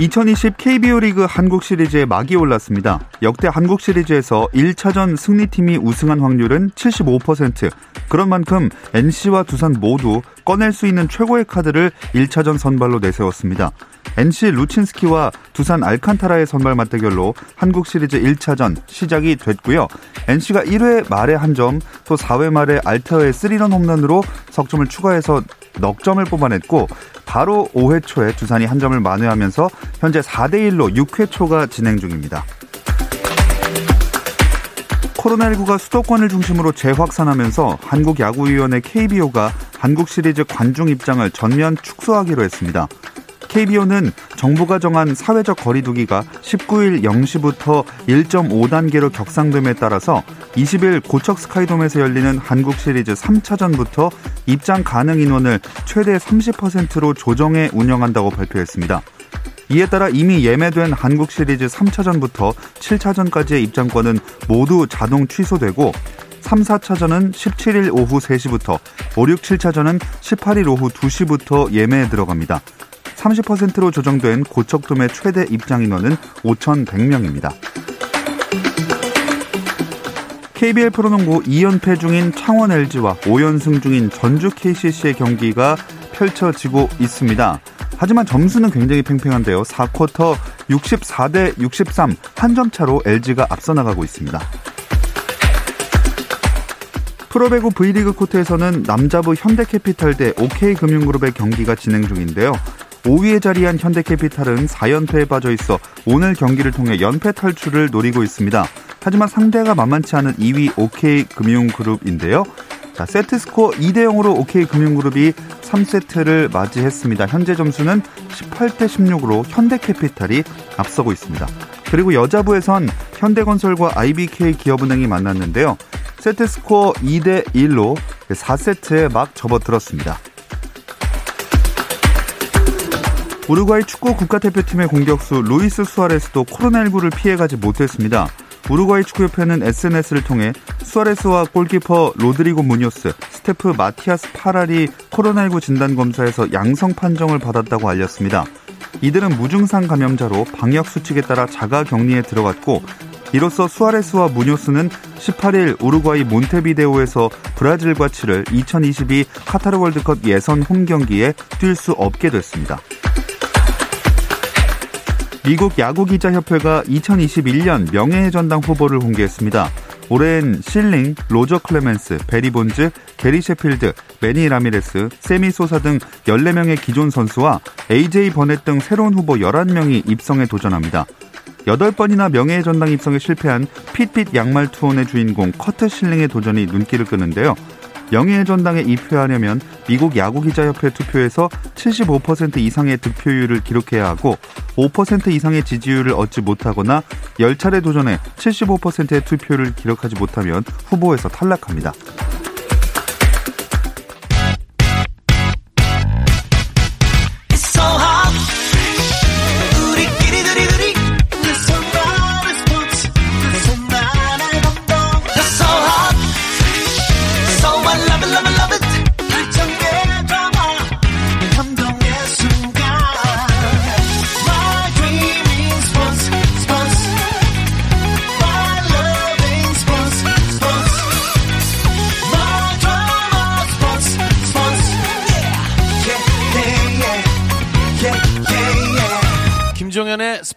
2020 KBO 리그 한국 시리즈에 막이 올랐습니다. 역대 한국 시리즈에서 1차전 승리팀이 우승한 확률은 75%. 그런 만큼 NC와 두산 모두 꺼낼 수 있는 최고의 카드를 1차전 선발로 내세웠습니다. NC 루친스키와 두산 알칸타라의 선발 맞대결로 한국 시리즈 1차전 시작이 됐고요. NC가 1회 말에 한 점, 또 4회 말에 알테어의 3런 홈런으로 석점을 추가해서 넉 점을 뽑아냈고 바로 5회 초에 두산이 한 점을 만회하면서 현재 4대 1로 6회 초가 진행 중입니다. 코로나19가 수도권을 중심으로 재확산하면서 한국야구위원회 KBO가 한국 시리즈 관중 입장을 전면 축소하기로 했습니다. KBO는 정부가 정한 사회적 거리두기가 19일 0시부터 1.5단계로 격상됨에 따라서 20일 고척 스카이돔에서 열리는 한국 시리즈 3차전부터 입장 가능 인원을 최대 30%로 조정해 운영한다고 발표했습니다. 이에 따라 이미 예매된 한국 시리즈 3차전부터 7차전까지의 입장권은 모두 자동 취소되고 3, 4차전은 17일 오후 3시부터 5, 6, 7차전은 18일 오후 2시부터 예매에 들어갑니다. 30%로 조정된 고척돔의 최대 입장 인원은 5,100명입니다. KBL 프로농구 2연패 중인 창원 LG와 5연승 중인 전주 KCC의 경기가 펼쳐지고 있습니다. 하지만 점수는 굉장히 팽팽한데요. 4쿼터 64대 63 한 점 차로 LG가 앞서 나가고 있습니다. 프로배구 V리그 코트에서는 남자부 현대캐피탈 대 OK금융그룹의 경기가 진행 중인데요. 5위에 자리한 현대캐피탈은 4연패에 빠져 있어 오늘 경기를 통해 연패 탈출을 노리고 있습니다. 하지만 상대가 만만치 않은 2위 OK금융그룹인데요. 자, 세트 스코어 2대 0으로 OK금융그룹이 3세트를 맞이했습니다. 현재 점수는 18대 16으로 현대캐피탈이 앞서고 있습니다. 그리고 여자부에선 현대건설과 IBK 기업은행이 만났는데요. 세트 스코어 2대 1로 4세트에 막 접어들었습니다. 우루과이 축구 국가대표팀의 공격수 루이스 수아레스도 코로나19를 피해가지 못했습니다. 우루과이 축구협회는 SNS를 통해 수아레스와 골키퍼 로드리고 무뇨스, 스태프 마티아스 파랄이 코로나19 진단 검사에서 양성 판정을 받았다고 알렸습니다. 이들은 무증상 감염자로 방역 수칙에 따라 자가 격리에 들어갔고 이로써 수아레스와 무뇨스는 18일 우루과이 몬테비데오에서 브라질과 치를 2022 카타르 월드컵 예선 홈 경기에 뛸 수 없게 됐습니다. 미국 야구기자협회가 2021년 명예의 전당 후보를 공개했습니다. 올해엔 실링, 로저 클레멘스, 배리 본즈, 게리 셰필드, 매니 라미레스, 세미 소사 등 14명의 기존 선수와 AJ 버넷 등 새로운 후보 11명이 입성에 도전합니다. 8번이나 명예의 전당 입성에 실패한 핏빛 양말 투혼의 주인공 커트 실링의 도전이 눈길을 끄는데요. 명예의 전당에 입회하려면 미국 야구기자협회 투표에서 75% 이상의 득표율을 기록해야 하고 5% 이상의 지지율을 얻지 못하거나 10차례 도전에 75%의 투표를 기록하지 못하면 후보에서 탈락합니다.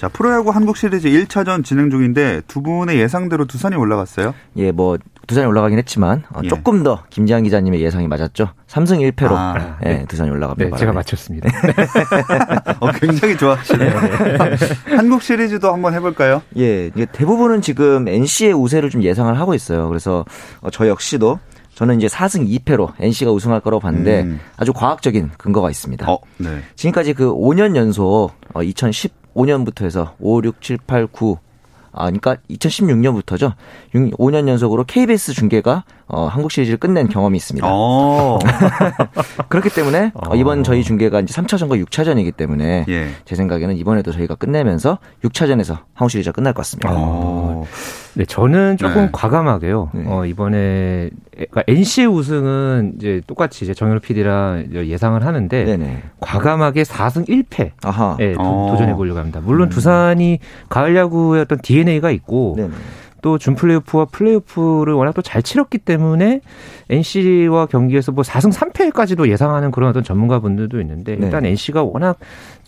자, 프로야구 한국 시리즈 1차전 진행 중인데 두 분의 예상대로 두산이 올라갔어요? 예, 뭐 두산이 올라가긴 했지만 어, 예. 조금 더 김지한 기자님의 예상이 맞았죠. 3승 1패로 아, 예, 네. 두산이 올라갑니다. 네, 제가 맞췄습니다. 어, 굉장히 좋아하시네요. 한국 시리즈도 한번 해볼까요? 예, 대부분은 지금 NC의 우세를 좀 예상을 하고 있어요. 그래서 어, 저 역시도 저는 이제 4승 2패로 NC가 우승할 거라고 봤는데 음. 아주 과학적인 근거가 있습니다. 어, 네. 지금까지 그 5년 연속 2015년부터 어, 해서 5, 6, 7, 8, 9 아, 그러니까 2016년부터죠. 5년 연속으로 KBS 중계가 어, 한국 시리즈를 끝낸 경험이 있습니다. 어. 그렇기 때문에 어. 이번 저희 중계가 이제 3차전과 6차전이기 때문에 예. 제 생각에는 이번에도 저희가 끝내면서 6차전에서 한국 시리즈가 끝날 것 같습니다. 어. 네, 저는 조금 네. 과감하게요. 네. 어, 이번에 그러니까 NC의 우승은 이제 똑같이 이제 정현우 PD랑 예상을 하는데 네네. 과감하게 4승 1패 예, 도, 어. 전해 보려고 합니다. 물론 음. 두산이 가을 야구의 어떤 DNA가 있고 네네. 또 준 플레이오프와 플레이오프를 워낙 또 잘 치렀기 때문에 NC와 경기에서 뭐 4승 3패까지도 예상하는 그런 어떤 전문가분들도 있는데 네. 일단 NC가 워낙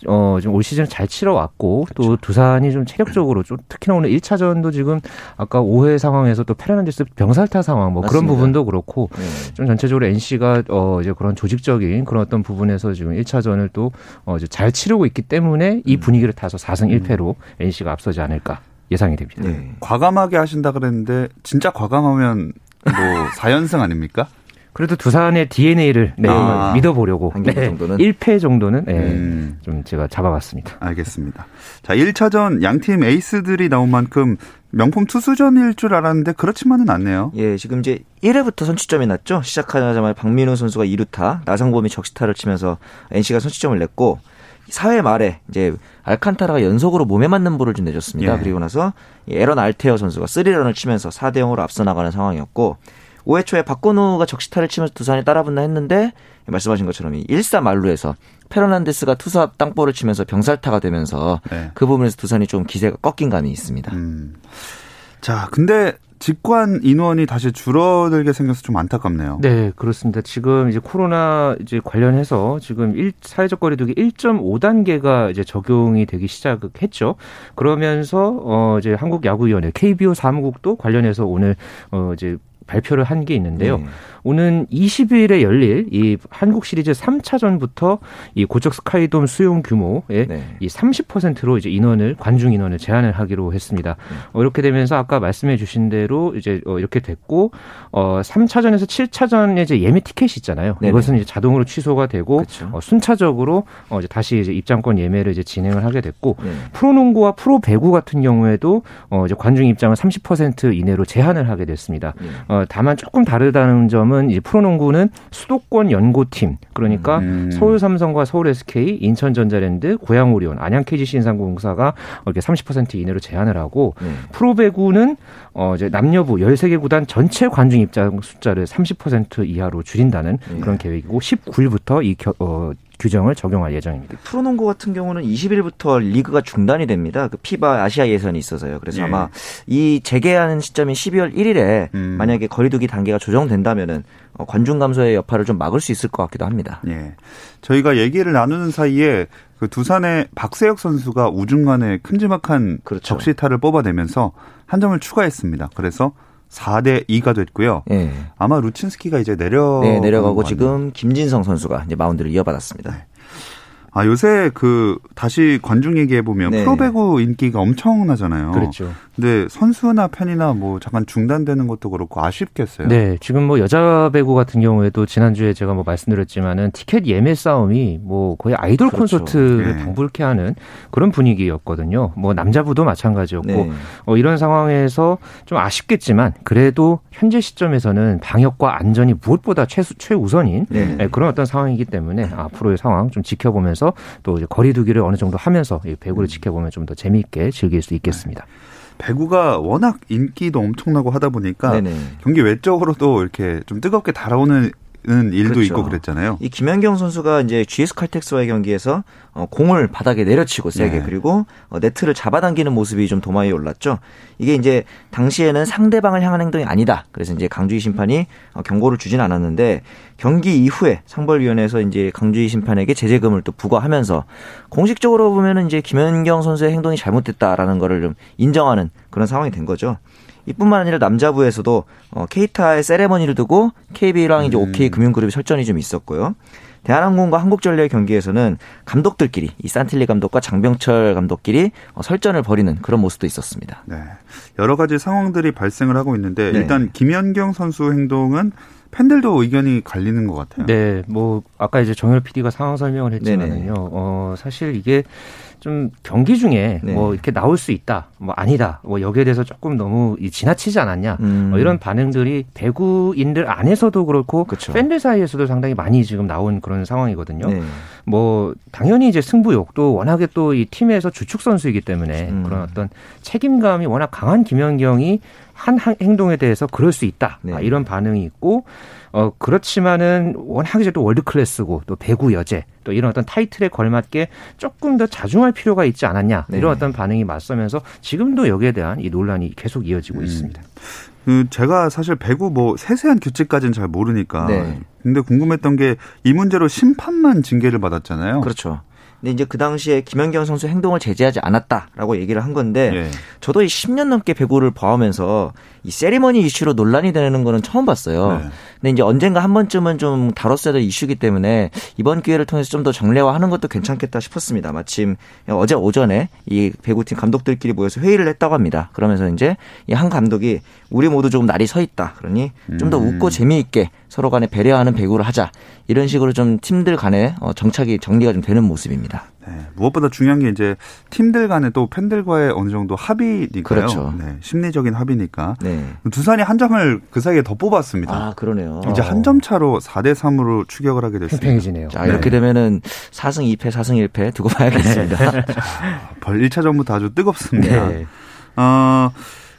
어, 좀올 시즌 잘 치러 왔고 그렇죠. 또 두산이 좀 체력적으로 좀 특히나 오늘 1차전도 지금 아까 5회 상황에서 또 페르난데스 병살타 상황 뭐 맞습니다. 그런 부분도 그렇고 네. 좀 전체적으로 NC가 어, 이제 그런 조직적인 그런 어떤 부분에서 지금 1차전을 또 어, 이제 잘 치르고 있기 때문에 이 음. 분위기를 타서 4승 1패로 음. NC가 앞서지 않을까 예상이 됩니다. 네. 과감하게 하신다 그랬는데 진짜 과감하면 뭐 4연승 아닙니까? 그래도 두산의 DNA를 네, 아, 믿어보려고 네, 정도는 1패 정도는 네, 음. 좀 제가 잡아봤습니다. 알겠습니다. 자, 1차전 양팀 에이스들이 나온 만큼 명품 투수전일 줄 알았는데 그렇지만은 않네요. 예, 지금 이제 1회부터 선취점이 났죠. 시작하자마자 박민우 선수가 2루타, 나성범이 적시타를 치면서 NC가 선취점을 냈고 4회 말에 이제 알칸타라가 연속으로 몸에 맞는 볼을 좀 내줬습니다. 예. 그리고 나서 에런 알테어 선수가 3런을 치면서 4대 0으로 앞서 나가는 상황이었고 5회 초에 박건우가 적시타를 치면서 두산이 따라붙나 했는데 말씀하신 것처럼 이 1사 말루에서 페르난데스가 투수 앞 땅볼을 치면서 병살타가 되면서 네. 그 부분에서 두산이 좀 기세가 꺾인 감이 있습니다. 음. 자, 근데 직관 인원이 다시 줄어들게 생겨서 좀 안타깝네요. 네, 그렇습니다. 지금 이제 코로나 이제 관련해서 지금 1, 사회적 거리두기 1.5단계가 이제 적용이 되기 시작했죠. 그러면서 어 이제 한국 야구위원회 KBO 사무국도 관련해서 오늘 어 이제 발표를 한 게 있는데요. 네. 오는 20일에 열릴 이 한국 시리즈 3차전부터 이 고척 스카이돔 수용 규모의 네. 이 30%로 이제 인원을 관중 인원을 제한을 하기로 했습니다. 네. 어, 이렇게 되면서 아까 말씀해 주신 대로 이제 어, 이렇게 됐고 어 3차전에서 7차전에 이제 예매 티켓이 있잖아요. 네네. 이것은 이제 자동으로 취소가 되고. 어, 순차적으로 어 이제 다시 이제 입장권 예매를 이제 진행을 하게 됐고 네. 프로농구와 프로 배구 같은 경우에도 어 이제 관중 입장을 30% 이내로 제한을 하게 됐습니다. 네. 어 다만 조금 다르다는 점은 지금은 이 프로농구는 수도권 연고팀 그러니까 음. 서울 삼성과 서울 SK, 인천 전자랜드, 고양 오리온, 안양 KGC 인삼공사가 이렇게 30% 이내로 제한을 하고 네. 프로배구는 어 이제 남녀부 13개 구단 전체 관중 입장 숫자를 30% 이하로 줄인다는 네. 그런 계획이고 19일부터 이 겨, 어, 규정을 적용할 예정입니다. 프로농구 같은 경우는 20일부터 리그가 중단이 됩니다. 그 피바 아시아 예선이 있어서요. 그래서 예. 아마 이 재개하는 시점인 12월 1일에 음. 만약에 거리두기 단계가 조정된다면은 어, 관중 감소의 여파를 좀 막을 수 있을 것 같기도 합니다. 예. 저희가 얘기를 나누는 사이에 그 두산의 박세혁 선수가 우중간에 큼지막한 그렇죠. 적시타를 뽑아내면서 한 점을 추가했습니다. 그래서 4대 2가 됐고요. 네. 아마 루친스키가 이제 내려 네, 내려가고 지금 김진성 선수가 이제 마운드를 이어받았습니다. 네. 아, 요새 그 다시 관중 얘기해 보면 네. 프로배구 인기가 엄청나잖아요. 그렇죠. 근데 선수나 팬이나 뭐 잠깐 중단되는 것도 그렇고 아쉽겠어요. 네, 지금 뭐 여자 배구 같은 경우에도 지난주에 제가 뭐 말씀드렸지만은 티켓 예매 싸움이 뭐 거의 아이돌 그렇죠. 콘서트를 네. 방불케 하는 그런 분위기였거든요. 뭐 남자부도 마찬가지였고 네. 어, 이런 상황에서 좀 아쉽겠지만 그래도 현재 시점에서는 방역과 안전이 무엇보다 최수, 최우선인 네. 네, 그런 어떤 상황이기 때문에 앞으로의 상황 좀 지켜보면서 또 이제 거리두기를 어느 정도 하면서 이 배구를 음. 지켜보면 좀 더 재미있게 즐길 수 있겠습니다. 배구가 워낙 인기도 엄청나고 하다 보니까 네네. 경기 외적으로도 이렇게 좀 뜨겁게 달아오는 일도 그렇죠. 있고 그랬잖아요. 이 김연경 선수가 이제 GS 칼텍스와의 경기에서 어, 공을 바닥에 내려치고 세게 네. 그리고 어, 네트를 잡아당기는 모습이 좀 도마에 올랐죠. 이게 이제 당시에는 상대방을 향한 행동이 아니다. 그래서 이제 강주희 심판이 어, 경고를 주진 않았는데 경기 이후에 상벌위원회에서 이제 강주희 심판에게 제재금을 또 부과하면서 공식적으로 보면은 이제 김연경 선수의 행동이 잘못됐다라는 거를 좀 인정하는 그런 상황이 된 거죠. 이뿐만 아니라 남자부에서도 어, 케이타의 세레머니를 두고 KB랑 이제 OK 음. 금융그룹 설전이 좀 있었고요. 대한항공과 한국전력 경기에서는 감독들끼리 이 산틸리 감독과 장병철 감독끼리 어, 설전을 벌이는 그런 모습도 있었습니다. 네. 여러 가지 상황들이 발생을 하고 있는데 네. 일단 김연경 선수 행동은 팬들도 의견이 갈리는 것 같아요. 네, 뭐 아까 이제 정열 PD가 상황 설명을 했지만요. 어, 사실 이게 좀 경기 중에 네. 뭐 이렇게 나올 수 있다, 뭐 아니다, 뭐 여기에 대해서 조금 너무 지나치지 않았냐, 음. 뭐 이런 반응들이 배구인들 안에서도 그렇고 그쵸. 팬들 사이에서도 상당히 많이 지금 나온 그런 상황이거든요. 네. 뭐 당연히 이제 승부욕도 워낙에 또 이 팀에서 주축 선수이기 때문에 음. 그런 어떤 책임감이 워낙 강한 김연경이 한 행동에 대해서 그럴 수 있다 네. 아, 이런 반응이 있고 어 그렇지만은 워낙에 또 월드 클래스고 또 배구 여제 또 이런 어떤 타이틀에 걸맞게 조금 더 자중할 필요가 있지 않았냐 이런 네. 어떤 반응이 맞서면서 지금도 여기에 대한 이 논란이 계속 이어지고 음. 있습니다. 그 제가 사실 배구 뭐 세세한 규칙까지는 잘 모르니까 네. 근데 궁금했던 게 이 문제로 심판만 징계를 받았잖아요. 그렇죠. 근데 이제 그 당시에 김연경 선수 행동을 제재하지 않았다라고 얘기를 한 건데 예. 저도 이 10년 넘게 배구를 봐오면서 이 세리머니 이슈로 논란이 되는 거는 처음 봤어요. 네. 근데 이제 언젠가 한 번쯤은 좀 다뤘어야 될 이슈기 때문에 이번 기회를 통해서 좀 더 정례화하는 것도 괜찮겠다 싶었습니다. 마침 어제 오전에 이 배구팀 감독들끼리 모여서 회의를 했다고 합니다. 그러면서 이제 이 한 감독이 우리 모두 조금 날이 서 있다. 그러니 좀더 음. 웃고 재미있게 서로 간에 배려하는 배구를 하자. 이런 식으로 좀 팀들 간에 어, 정착이 정리가 좀 되는 모습입니다. 네, 무엇보다 중요한 게 이제 팀들 간에 또 팬들과의 어느 정도 합의니까요. 그렇죠. 네, 심리적인 합의니까. 네. 두산이 한 점을 그 사이에 더 뽑았습니다. 아, 그러네요. 이제 어. 한점 차로 4대 3으로 추격을 하게 됐습니다. 팽팽해지네요. 자, 이렇게 네. 되면은 4승 2패, 4승 1패 두고 봐야겠습니다. 자, 벌 1차전부터 아주 뜨겁습니다. 네. 어,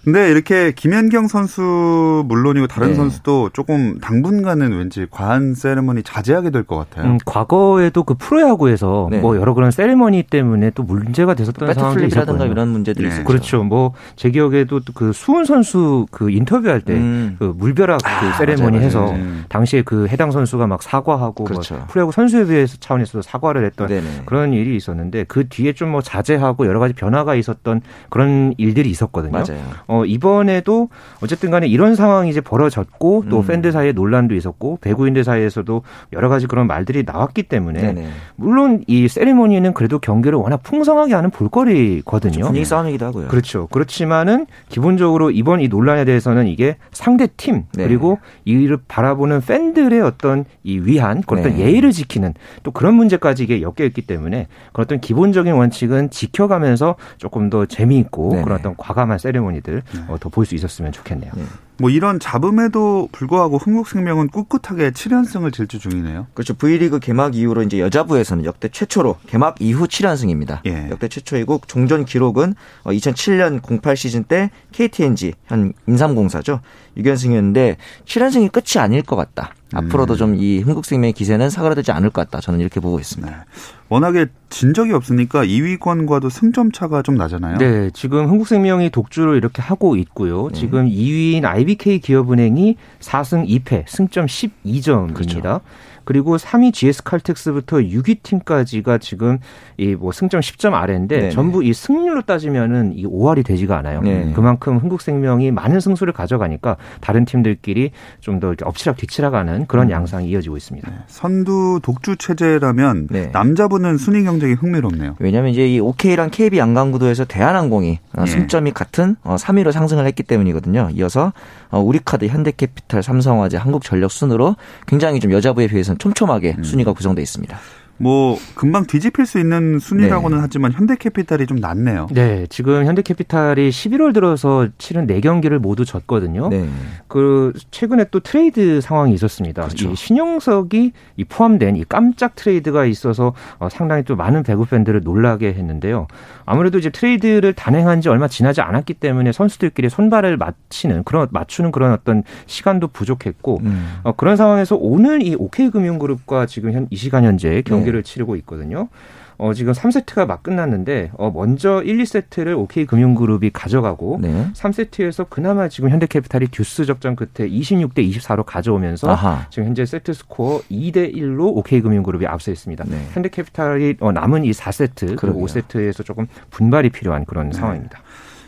근데 이렇게 김연경 선수 물론이고 다른 네. 선수도 조금 당분간은 왠지 과한 세레머니 자제하게 될 것 같아요. 음, 과거에도 그 프로야구에서 네. 뭐 여러 그런 세레머니 때문에 또 문제가 됐었던 상황이 있었거든요. 이런 문제들이 네. 있었죠. 그렇죠. 뭐 제 기억에도 그 수훈 선수 그 인터뷰할 때그 음. 그 물벼락 그 아, 세레머니 맞아요, 해서 맞아요. 당시에 그 해당 선수가 막 사과하고 뭐 그렇죠. 뭐 프로야구 선수협의회 차원에서도 사과를 했던 네네. 그런 일이 있었는데 그 뒤에 좀 뭐 자제하고 여러 가지 변화가 있었던 그런 일들이 있었거든요. 맞아요. 어, 이번에도 어쨌든 간에 이런 상황이 이제 벌어졌고 또 음. 팬들 사이에 논란도 있었고 배구인들 사이에서도 여러 가지 그런 말들이 나왔기 때문에 네네. 물론 이 세리머니는 그래도 경기를 워낙 풍성하게 하는 볼거리거든요. 그렇죠. 분위기 싸움이기도 하고요. 그렇죠. 그렇지만은 기본적으로 이번 이 논란에 대해서는 이게 상대 팀 네. 그리고 이를 바라보는 팬들의 어떤 이 위한 그런 네. 예의를 지키는 또 그런 문제까지 이게 엮여 있기 때문에 그런 어떤 기본적인 원칙은 지켜가면서 조금 더 재미있고 네네. 그런 어떤 과감한 세리머니들 네. 어, 더볼 수 있었으면 좋겠네요. 네. 뭐 이런 잡음에도 불구하고 흥국생명은 꿋꿋하게 7연승을 질주 중이네요. 그렇죠. V리그 개막 이후로 이제 여자부에서는 역대 최초로 개막 이후 7연승입니다. 예. 역대 최초이고 종전 기록은 2007년 어, 08 시즌 때 KTNG 현 인삼공사죠. 6연승이었는데 7연승이 끝이 아닐 것 같다. 음. 앞으로도 좀 이 흥국생명의 기세는 사그라들지 않을 것 같다. 저는 이렇게 보고 있습니다. 네. 워낙에 진 적이 없으니까 2위권과도 승점 차가 좀 나잖아요. 네, 지금 흥국생명이 독주를 이렇게 하고 있고요. 네. 지금 2위인 IBK 기업은행이 4승 2패, 승점 12점입니다. 그렇죠. 그리고 3위 GS 칼텍스부터 6위 팀까지가 지금 이 뭐 승점 10점 아래인데 네네. 전부 이 승률로 따지면은 이 5할이 되지가 않아요. 네 그만큼 흥국생명이 많은 승수를 가져가니까 다른 팀들끼리 좀 더 엎치락 뒤치락하는 그런 음. 양상이 이어지고 있습니다. 네. 선두 독주 체제라면 네. 남자분은 순위 경쟁이 흥미롭네요. 왜냐하면 이제 이 OK랑 KB 양강구도에서 대한항공이 네. 승점이 같은 3위로 어, 상승을 했기 때문이거든요. 이어서 어, 우리카드, 현대캐피탈, 삼성화재, 한국전력 순으로 굉장히 좀 여자부에 비해서는 촘촘하게 음. 순위가 구성돼 있습니다. 뭐 금방 뒤집힐 수 있는 순위라고는 네. 하지만 현대캐피탈이 좀 낫네요. 네, 지금 현대캐피탈이 11월 들어서 치른 4경기를 모두 졌거든요. 네. 그 최근에 또 트레이드 상황이 있었습니다. 그렇죠. 이 신영석이 이 포함된 이 깜짝 트레이드가 있어서 어, 상당히 또 많은 배구 팬들을 놀라게 했는데요. 아무래도 이제 트레이드를 단행한 지 얼마 지나지 않았기 때문에 선수들끼리 손발을 맞추는 그런 맞추는 그런 어떤 시간도 부족했고 음. 어, 그런 상황에서 오늘 이 OK금융그룹과 지금 현, 이 시간 현재 경기 경기를 네. 치르고 있거든요. 어, 지금 3세트가 막 끝났는데, 어, 먼저 1, 2세트를 OK금융그룹이 가져가고, 네. 3세트에서 그나마 지금 현대캐피탈이 듀스 적전 끝에 26대 24로 가져오면서, 아하. 지금 현재 세트 스코어 2대 1로 OK금융그룹이 앞서 있습니다. 네. 현대캐피탈이 어, 남은 이 4세트, 그리고 5세트에서 조금 분발이 필요한 그런 네. 상황입니다.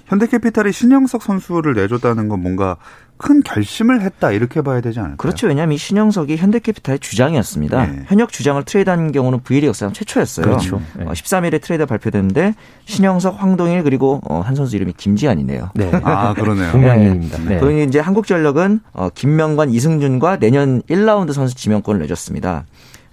현대캐피탈이 신영석 선수를 내줬다는 건 뭔가 큰 결심을 했다 이렇게 봐야 되지 않을까요? 그렇죠. 왜냐하면 이 신영석이 현대캐피탈의 주장이었습니다. 네. 현역 주장을 트레이드한 경우는 V리그 역사상 최초였어요. 그렇죠. 네. 13일에 어, 트레이드 발표됐는데 신영석, 황동일 그리고 어, 한 선수 이름이 김지한이네요. 네. 아 그러네요. 동명입니다 네. 그리고 이제 한국전력은 어, 김명관, 이승준과 내년 1라운드 선수 지명권을 내줬습니다.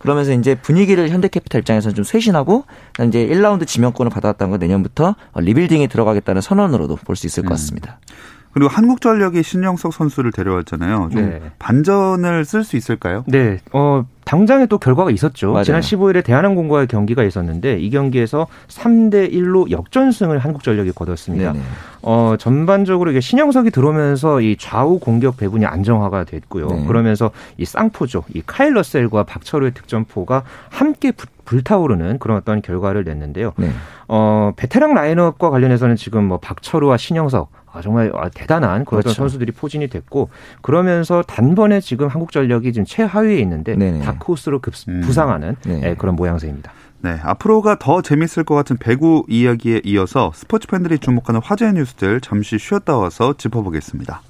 그러면서 이제 분위기를 현대캐피탈 입장에서는 좀 쇄신하고 이제 1라운드 지명권을 받았다는 건 내년부터 리빌딩에 들어가겠다는 선언으로도 볼 수 있을 것 음. 같습니다. 음. 그리고 한국전력이 신영석 선수를 데려왔잖아요. 좀 네. 반전을 쓸 수 있을까요? 네. 어, 당장에 또 결과가 있었죠. 맞아요. 지난 15일에 대한항공과의 경기가 있었는데 이 경기에서 3대 1로 역전승을 한국전력이 거뒀습니다. 네네. 어, 전반적으로 이게 신영석이 들어오면서 이 좌우 공격 배분이 안정화가 됐고요. 네. 그러면서 이 쌍포조, 이 카일 러셀과 박철우의 득점포가 함께 불타오르는 그런 어떤 결과를 냈는데요. 네. 어, 베테랑 라인업과 관련해서는 지금 뭐 박철우와 신영석 아, 정말 아, 대단한 그런 그렇죠. 선수들이 포진이 됐고 그러면서 단번에 지금 한국전력이 지금 최하위에 있는데 네네. 다크호스로 급 음. 부상하는 네. 네, 그런 모양새입니다. 네, 앞으로가 더 재밌을 것 같은 배구 이야기에 이어서 스포츠 팬들이 주목하는 화제 뉴스들 잠시 쉬었다 와서 짚어보겠습니다.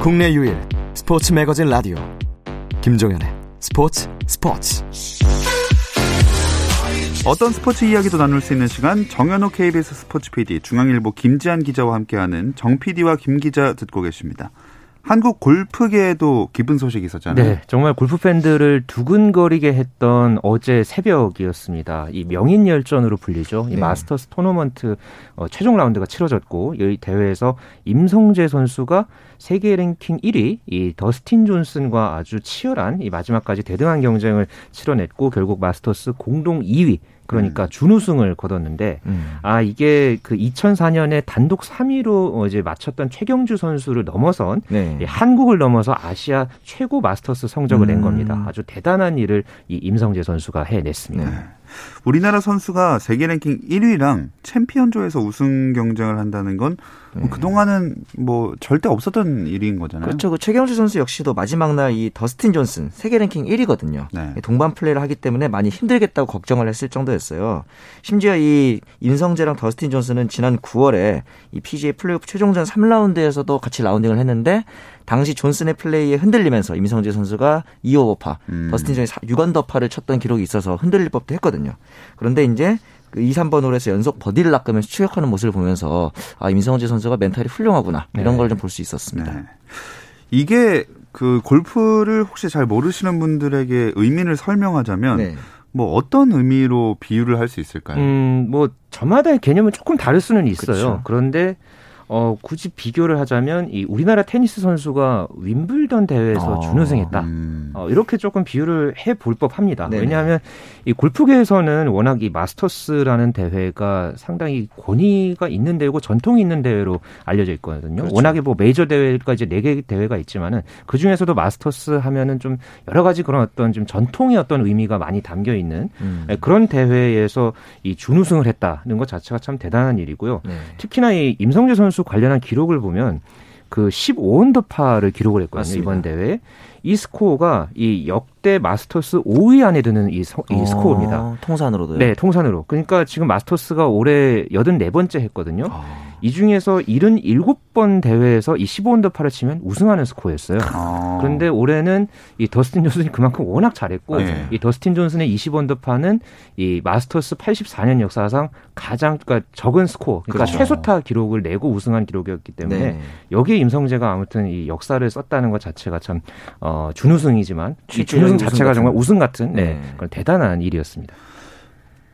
국내 유일 스포츠 매거진 라디오 김종현의 스포츠 스포츠 어떤 스포츠 이야기도 나눌 수 있는 시간 정현호 KBS 스포츠 PD 중앙일보 김지한 기자와 함께하는 정 PD와 김 기자 듣고 계십니다. 한국 골프계에도 기쁜 소식이 있었잖아요. 네, 정말 골프 팬들을 두근거리게 했던 어제 새벽이었습니다. 이 명인 열전으로 불리죠. 이 네. 마스터스 토너먼트 어, 최종 라운드가 치러졌고 이 대회에서 임성재 선수가 세계 랭킹 1위 이 더스틴 존슨과 아주 치열한 이 마지막까지 대등한 경쟁을 치러냈고 결국 마스터스 공동 2위 그러니까 음. 준우승을 거뒀는데 음. 아 이게 그 2004년에 단독 3위로 이제 마쳤던 최경주 선수를 넘어선 네. 한국을 넘어서 아시아 최고 마스터스 성적을 음. 낸 겁니다. 아주 대단한 일을 이 임성재 선수가 해냈습니다. 네. 우리나라 선수가 세계 랭킹 1위랑 챔피언조에서 우승 경쟁을 한다는 건 네. 그동안은 뭐 절대 없었던 일인 거잖아요. 그렇죠. 그 최경주 선수 역시도 마지막 날 이 더스틴 존슨 세계 랭킹 1위거든요. 네. 동반 플레이를 하기 때문에 많이 힘들겠다고 걱정을 했을 정도였어요. 심지어 이 임성재랑 더스틴 존슨은 지난 9월에 이 PGA 플레이오프 최종전 3라운드에서도 같이 라운딩을 했는데 당시 존슨의 플레이에 흔들리면서 임성재 선수가 2오버파, 음. 더스틴 존이 6언더파를 쳤던 기록이 있어서 흔들릴 법도 했거든요. 그런데 이제 그 2, 3번 홀에서 연속 버디를 낚으면서 추격하는 모습을 보면서 아, 임성재 선수가 멘탈이 훌륭하구나. 이런 네. 걸좀 볼 수 있었습니다. 네. 이게 그 골프를 혹시 잘 모르시는 분들에게 의미를 설명하자면 네. 뭐 어떤 의미로 비유를 할 수 있을까요? 음, 뭐 저마다의 개념은 조금 다를 수는 있어요. 그렇죠. 그런데 어, 굳이 비교를 하자면 이 우리나라 테니스 선수가 윈블던 대회에서 어, 준우승했다. 음. 어, 이렇게 조금 비유를 해 볼 법합니다. 왜냐하면 이 골프계에서는 워낙 이 마스터스라는 대회가 상당히 권위가 있는 대회고 전통이 있는 대회로 알려져 있거든요. 그렇죠. 워낙에 뭐 메이저 대회가 이제 네 개 대회가 있지만은 그 중에서도 마스터스 하면은 좀 여러 가지 그런 어떤 좀 전통의 어떤 의미가 많이 담겨 있는 음. 네, 그런 대회에서 이 준우승을 했다는 것 자체가 참 대단한 일이고요. 네. 특히나 이 임성재 선수 선수 관련한 기록을 보면 그 15언더파를 기록을 했거든요. 맞습니다. 이번 대회. 이 스코어가 이 역대 마스터스 5위 안에 드는 이, 서, 이 어, 스코어입니다. 통산으로도요? 네, 통산으로. 그러니까 지금 마스터스가 올해 84번째 했거든요. 아. 이 중에서 77번 대회에서 이 15언더파를 치면 우승하는 스코어였어요. 아. 그런데 올해는 이 더스틴 존슨이 그만큼 워낙 잘했고 네. 이 더스틴 존슨의 20언더파는 이 마스터스 84년 역사상 가장 그러니까 적은 스코어, 그러니까 그렇죠. 최소타 기록을 내고 우승한 기록이었기 때문에 네. 여기에 임성재가 아무튼 이 역사를 썼다는 것 자체가 참 어, 준우승이지만 준우승 자체가 정말 우승 같은 네. 네. 그런 대단한 일이었습니다.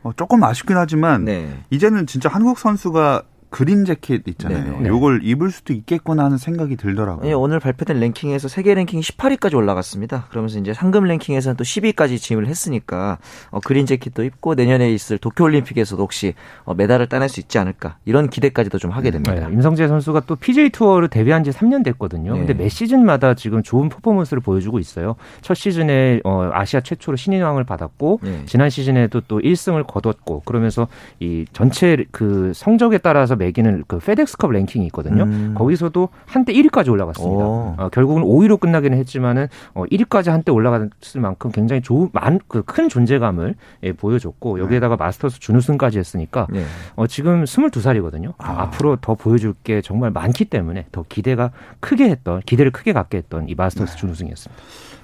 어, 조금 아쉽긴 하지만 네. 이제는 진짜 한국 선수가 그린 재킷 있잖아요. 네. 요걸 입을 수도 있겠구나 하는 생각이 들더라고요. 네, 오늘 발표된 랭킹에서 세계 랭킹 18위까지 올라갔습니다. 그러면서 이제 상금 랭킹에서는 또 10위까지 진입을 했으니까 어, 그린 재킷도 입고 내년에 있을 도쿄 올림픽에서도 혹시 어, 메달을 따낼 수 있지 않을까 이런 기대까지도 좀 하게 됩니다. 네, 임성재 선수가 또 PJ 투어를 데뷔한 지 3년 됐거든요. 네. 근데 매 시즌마다 지금 좋은 퍼포먼스를 보여주고 있어요. 첫 시즌에 어, 아시아 최초로 신인왕을 받았고 네. 지난 시즌에도 또 1승을 거뒀고 그러면서 이 전체 그 성적에 따라서 매기는 그 페덱스컵 랭킹이 있거든요. 음. 거기서도 한때 1위까지 올라갔습니다. 어, 결국은 5위로 끝나기는 했지만은 어, 1위까지 한때 올라갔을 만큼 굉장히 좋은 많그 큰 존재감을 예, 보여줬고 여기에다가 마스터스 준우승까지 했으니까 네. 어, 지금 22살이거든요. 아. 앞으로 더 보여줄 게 정말 많기 때문에 더 기대가 크게 했던 기대를 크게 갖게 했던 이 마스터스 네. 준우승이었습니다.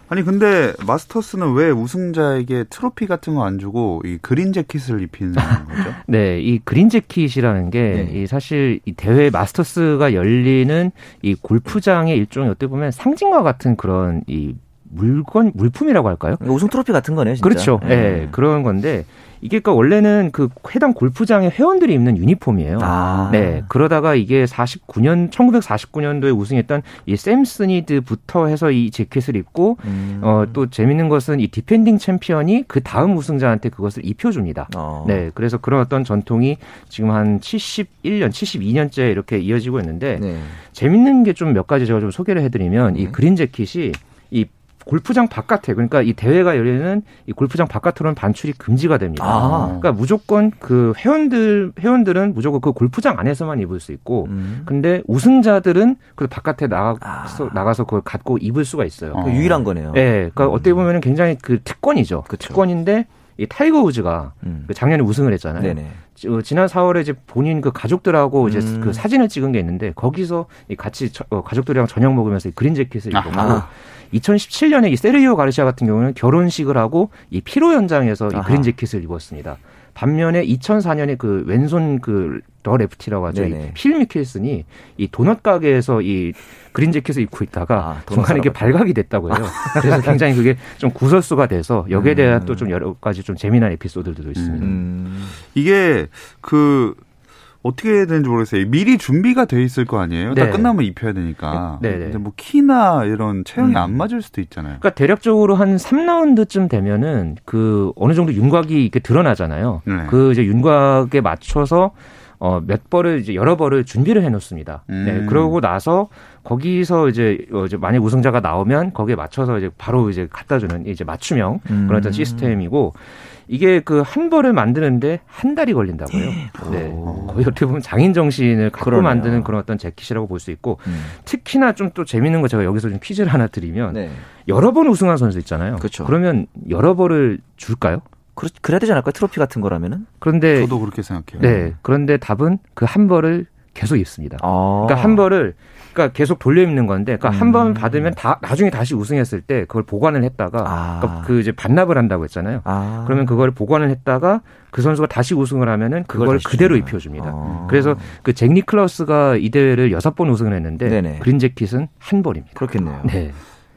아니 근데 마스터스는 왜 우승자에게 트로피 같은 거 안 주고 이 그린 재킷을 입히는 거죠? 네, 이 그린 재킷이라는 게 네. 이 사실 이 대회 마스터스가 열리는 이 골프장의 일종의 어떻게 보면 상징과 같은 그런 이 물건 물품이라고 할까요? 우승 트로피 같은 거네요, 진짜. 그렇죠. 예, 네. 네, 그런 건데 이게 그러니까 원래는 그 해당 골프장의 회원들이 입는 유니폼이에요. 아. 네. 그러다가 이게 49년 1949년도에 우승했던 이 샘 스니드부터 해서 이 재킷을 입고 음. 어또 재밌는 것은 이 디펜딩 챔피언이 그 다음 우승자한테 그것을 입혀 줍니다. 어. 네. 그래서 그런 어떤 전통이 지금 한 71년, 72년째 이렇게 이어지고 있는데 네. 재밌는 게 좀 몇 가지 제가 좀 소개를 해 드리면 네. 이 그린 재킷이 이 골프장 바깥에 그러니까 이 대회가 열리는 이 골프장 바깥으로는 반출이 금지가 됩니다. 아. 그러니까 무조건 그 회원들 회원들은 무조건 그 골프장 안에서만 입을 수 있고, 음. 근데 우승자들은 그 바깥에 나가서 아. 나가서 그걸 갖고 입을 수가 있어요. 그 유일한 거네요. 네, 그러니까 음. 어떻게 보면은 굉장히 그 특권이죠. 그쵸. 특권인데 이 타이거 우즈가 음. 그 작년에 우승을 했잖아요. 네네. 어, 지난 4월에 이제 본인 그 가족들하고 이제 음. 그 사진을 찍은 게 있는데 거기서 이 같이 저, 어, 가족들이랑 저녁 먹으면서 이 그린 재킷을 입고 2017년에 이 세르이오 가르시아 같은 경우는 결혼식을 하고 이 피로 현장에서 이 그린 재킷을 입었습니다. 반면에 2004년에 그 왼손 그 더 레프티라고 하죠. 이필 미켈슨이 이 도넛 가게에서 이 그린 재킷을 입고 있다가 아, 중간에 이게 발각이 됐다고 해요. 그래서 굉장히 그게 좀 구설수가 돼서 여기에 대한 음. 또좀 여러 가지 좀 재미난 에피소드들도 있습니다. 음. 이게 그 어떻게 해야 되는지 모르겠어요. 미리 준비가 돼 있을 거 아니에요. 네. 다 끝나면 입혀야 되니까. 네. 네. 근데 뭐 키나 이런 체형이 음. 안 맞을 수도 있잖아요. 그러니까 대략적으로 한 3라운드쯤 되면은 그 어느 정도 윤곽이 이렇게 드러나잖아요. 네. 그 이제 윤곽에 맞춰서 어, 몇 벌을 이제 여러 벌을 준비를 해 놓습니다. 음. 네. 그러고 나서 거기서 이제, 어, 이제 만약 우승자가 나오면 거기에 맞춰서 이제 바로 이제 갖다 주는 이제 맞춤형 음. 그런 어떤 시스템이고 이게 그 한 벌을 만드는데 한 달이 걸린다고요. 네. 거의 어떻게 보면 장인 정신을 갖고 그러네요. 만드는 그런 어떤 재킷이라고 볼 수 있고 음. 특히나 좀 또 재밌는 거 제가 여기서 좀 퀴즈를 하나 드리면 네. 여러 번 우승한 선수 있잖아요. 그렇죠. 그러면 여러 벌을 줄까요? 그렇, 그래야 되지 않을까요? 트로피 같은 거라면은? 그런데 저도 그렇게 생각해요. 네. 그런데 답은 그 한 벌을 계속 입습니다. 아. 그러니까 한 벌을 그러니까 계속 돌려 입는 건데, 그러니까 음. 한번 받으면 다 나중에 다시 우승했을 때 그걸 보관을 했다가 아. 그러니까 그 이제 반납을 한다고 했잖아요. 아. 그러면 그걸 보관을 했다가 그 선수가 다시 우승을 하면은 그걸 그대로 입혀 줍니다. 아. 그래서 그 잭 니클라우스가 이 대회를 여섯 번 우승을 했는데 네네. 그린 재킷은 한 벌입니다. 그렇겠네요. 네.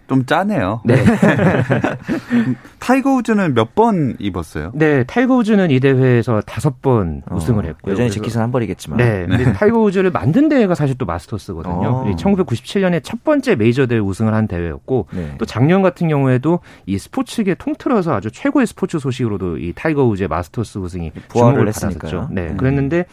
좀 짜네요. 네. 타이거 우즈는 몇 번 입었어요? 네, 타이거 우즈는 이 대회에서 다섯 번 어, 우승을 했고요. 여전히 재킷은 한 벌이겠지만. 네. 근데 네. 타이거 우즈를 만든 대회가 사실 또 마스터스거든요. 어. 1997년에 첫 번째 메이저 대회 우승을 한 대회였고 네. 또 작년 같은 경우에도 이 스포츠계 통틀어서 아주 최고의 스포츠 소식으로도 이 타이거 우즈의 마스터스 우승이 부활을 했으니까요. 네. 음. 그랬는데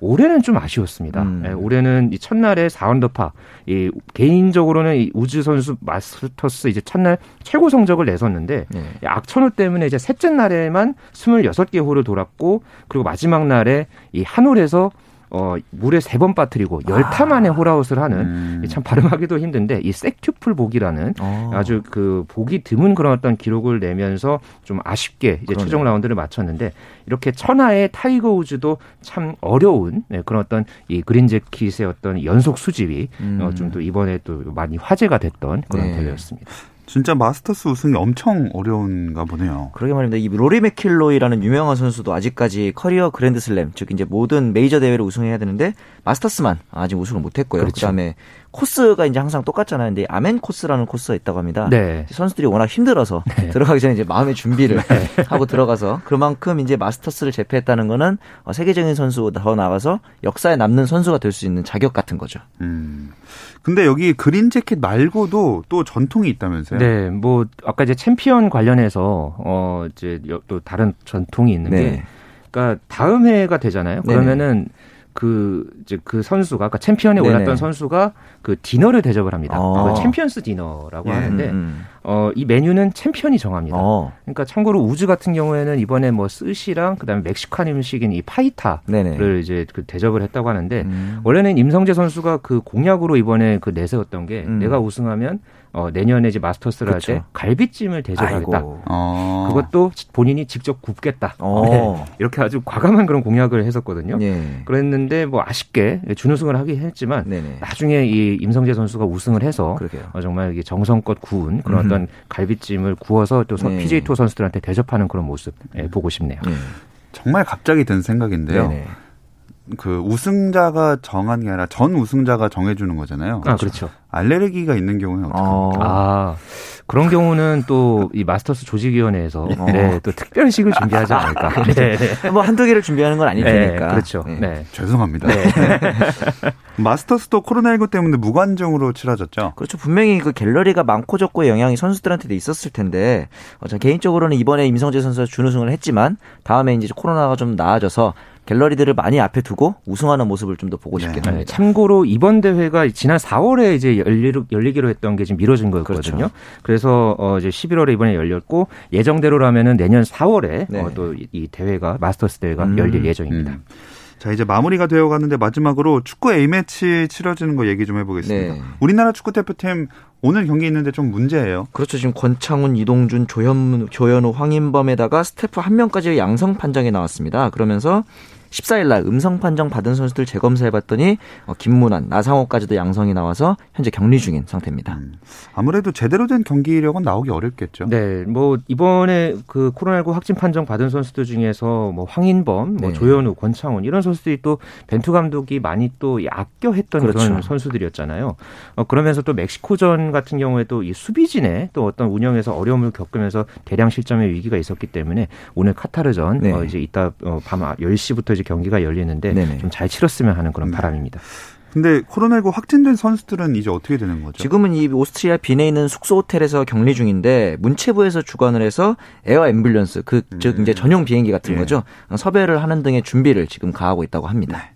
올해는 좀 아쉬웠습니다. 음. 네, 올해는 이 첫날에 4언더파, 이 개인적으로는 이 우즈 선수 마스터스 이제 첫날 최고 성적을 내섰는데 네. 악천후 때문에 이제 셋째 날에만 26개 홀을 돌았고 그리고 마지막 날에 이 한 홀에서 어, 물에 세 번 빠뜨리고 열타 만에 아. 홀아웃을 하는 음. 참 발음하기도 힘든데 이 섹튜플 복이라는 어. 아주 그 복이 드문 그런 어떤 기록을 내면서 좀 아쉽게 이제 그러네요. 최종 라운드를 마쳤는데 이렇게 천하의 타이거 우즈도 참 어려운 네, 그런 어떤 이 그린 재킷의 어떤 연속 수집이 음. 어, 좀 또 이번에 또 많이 화제가 됐던 그런 네. 대회였습니다. 진짜 마스터스 우승이 엄청 어려운가 보네요. 그러게 말입니다. 이 로리 맥길로이라는 유명한 선수도 아직까지 커리어 그랜드슬램, 즉 이제 모든 메이저 대회를 우승해야 되는데 마스터스만 아직 우승을 못했고요. 그렇죠. 그다음에 코스가 이제 항상 똑같잖아요. 근데 아멘 코너라는 코스가 있다고 합니다. 네. 선수들이 워낙 힘들어서 네. 들어가기 전에 이제 마음의 준비를 네. 하고 들어가서 그만큼 이제 마스터스를 제패했다는 거는 어, 세계적인 선수 더 나가서 역사에 남는 선수가 될 수 있는 자격 같은 거죠. 음. 근데 여기 그린 재킷 말고도 또 전통이 있다면서요? 네, 뭐 아까 이제 챔피언 관련해서 어 이제 또 다른 전통이 있는 네. 게 그러니까 다음 해가 되잖아요. 그러면은 그 이제 그 선수가 그러니까 챔피언에 네네. 올랐던 선수가 그 디너를 대접을 합니다. 어. 그 챔피언스 디너라고 예. 하는데 음, 음. 어, 이 메뉴는 챔피언이 정합니다. 어. 그러니까 참고로 우즈 같은 경우에는 이번에 뭐 스시랑 그다음에 멕시칸 음식인 이 파히타를 네네. 이제 그 대접을 했다고 하는데 음. 원래는 임성재 선수가 그 공약으로 이번에 그 내세웠던 게 음. 내가 우승하면 어, 내년에 이제 마스터스를 할 때 갈비찜을 대접하겠다. 어. 그것도 본인이 직접 굽겠다. 어. 네. 이렇게 아주 과감한 그런 공약을 했었거든요. 네. 그랬는데 뭐 아쉽게 준우승을 하긴 했지만 네네. 나중에 이 임성재 선수가 우승을 해서 어, 정말 이게 정성껏 구운 그런 음. 어떤 갈비찜을 구워서 또 네. PJ 투어 선수들한테 대접하는 그런 모습 예, 보고 싶네요. 네. 정말 갑자기 든 생각인데요. 네네. 그 우승자가 정한 게 아니라 전 우승자가 정해주는 거잖아요. 아, 그렇죠. 알레르기가 있는 경우는 어떻게 합니까? 아, 그런 경우는 또 이 마스터스 조직위원회에서 네, 네또 특별식을 준비하지 않을까. 네, 네. 뭐 한두 개를 준비하는 건 아닐 네, 테니까. 그렇죠. 네. 네. 죄송합니다. 네. 마스터스도 코로나19 때문에 무관중으로 치러졌죠. 그렇죠. 분명히 그 갤러리가 많고 적고의 영향이 선수들한테도 있었을 텐데, 어, 전 개인적으로는 이번에 임성재 선수가 준우승을 했지만 다음에 이제 코로나가 좀 나아져서 갤러리들을 많이 앞에 두고 우승하는 모습을 좀 더 보고 싶긴 네. 합니다. 참고로 이번 대회가 지난 4월에 이제 열리로, 열리 기로 했던 게 지금 미뤄진 거였거든요. 그렇죠. 그래서 어 이제 11월에 이번에 열렸고 예정대로라면은 내년 4월에 네. 어 또이 대회가 마스터스 대회가 음. 열릴 예정입니다. 음. 자 이제 마무리가 되어 가는데 마지막으로 축구 A 매치 치러지는 거 얘기 좀 해보겠습니다. 네. 우리나라 축구 대표팀 오늘 경기 있는데 좀 문제예요. 그렇죠. 지금 권창훈, 이동준, 조현, 조현우, 황인범에다가 스태프 한 명까지 양성 판정이 나왔습니다. 그러면서 14일 날 음성 판정 받은 선수들 재검사해 봤더니 어, 김문환, 나상호까지도 양성이 나와서 현재 격리 중인 상태입니다. 음, 아무래도 제대로 된 경기력은 나오기 어렵겠죠. 네, 뭐 이번에 그 코로나19 확진 판정 받은 선수들 중에서 뭐 황인범, 뭐 네. 조현우, 권창훈 이런 선수들이 또 벤투 감독이 많이 또 아껴 했던 그렇죠. 그런 선수들이었잖아요. 어, 그러면서 또 멕시코전 같은 경우에도 이 수비진에 또 어떤 운영에서 어려움을 겪으면서 대량 실점의 위기가 있었기 때문에 오늘 카타르전 네. 어, 이제 이따 어, 밤 10시부터 이제 경기가 열리는데 좀 잘 치렀으면 하는 그런 네. 바람입니다. 근데 코로나19 확진된 선수들은 이제 어떻게 되는 거죠? 지금은 이 오스트리아 빈에 있는 숙소 호텔에서 격리 중인데 문체부에서 주관을 해서 에어 앰뷸런스 그 즉 네. 이제 전용 비행기 같은 네. 거죠 섭외를 하는 등의 준비를 지금 하고 있다고 합니다. 네.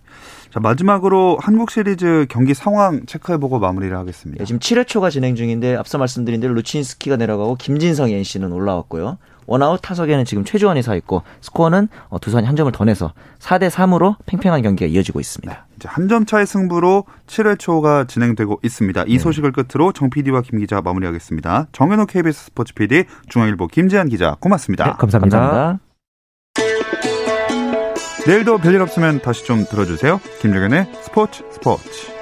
자 마지막으로 한국 시리즈 경기 상황 체크해보고 마무리를 하겠습니다. 네, 지금 7회 초가 진행 중인데 앞서 말씀드린 대로 루친스키가 내려가고 김진성 NC는 올라왔고요. 원아웃 타석에는 지금 최주환이 서 있고 스코어는 어, 두산이 한 점을 더 내서 4대 3으로 팽팽한 경기가 이어지고 있습니다. 네, 한점 차의 승부로 7회 초가 진행되고 있습니다. 이 네. 소식을 끝으로 정 PD와 김 기자 마무리하겠습니다. 정현호 KBS 스포츠 PD, 중앙일보 김재한 기자 고맙습니다. 네, 감사합니다. 감사합니다. 내일도 별일 없으면 다시 좀 들어주세요. 김정현의 스포츠 스포츠.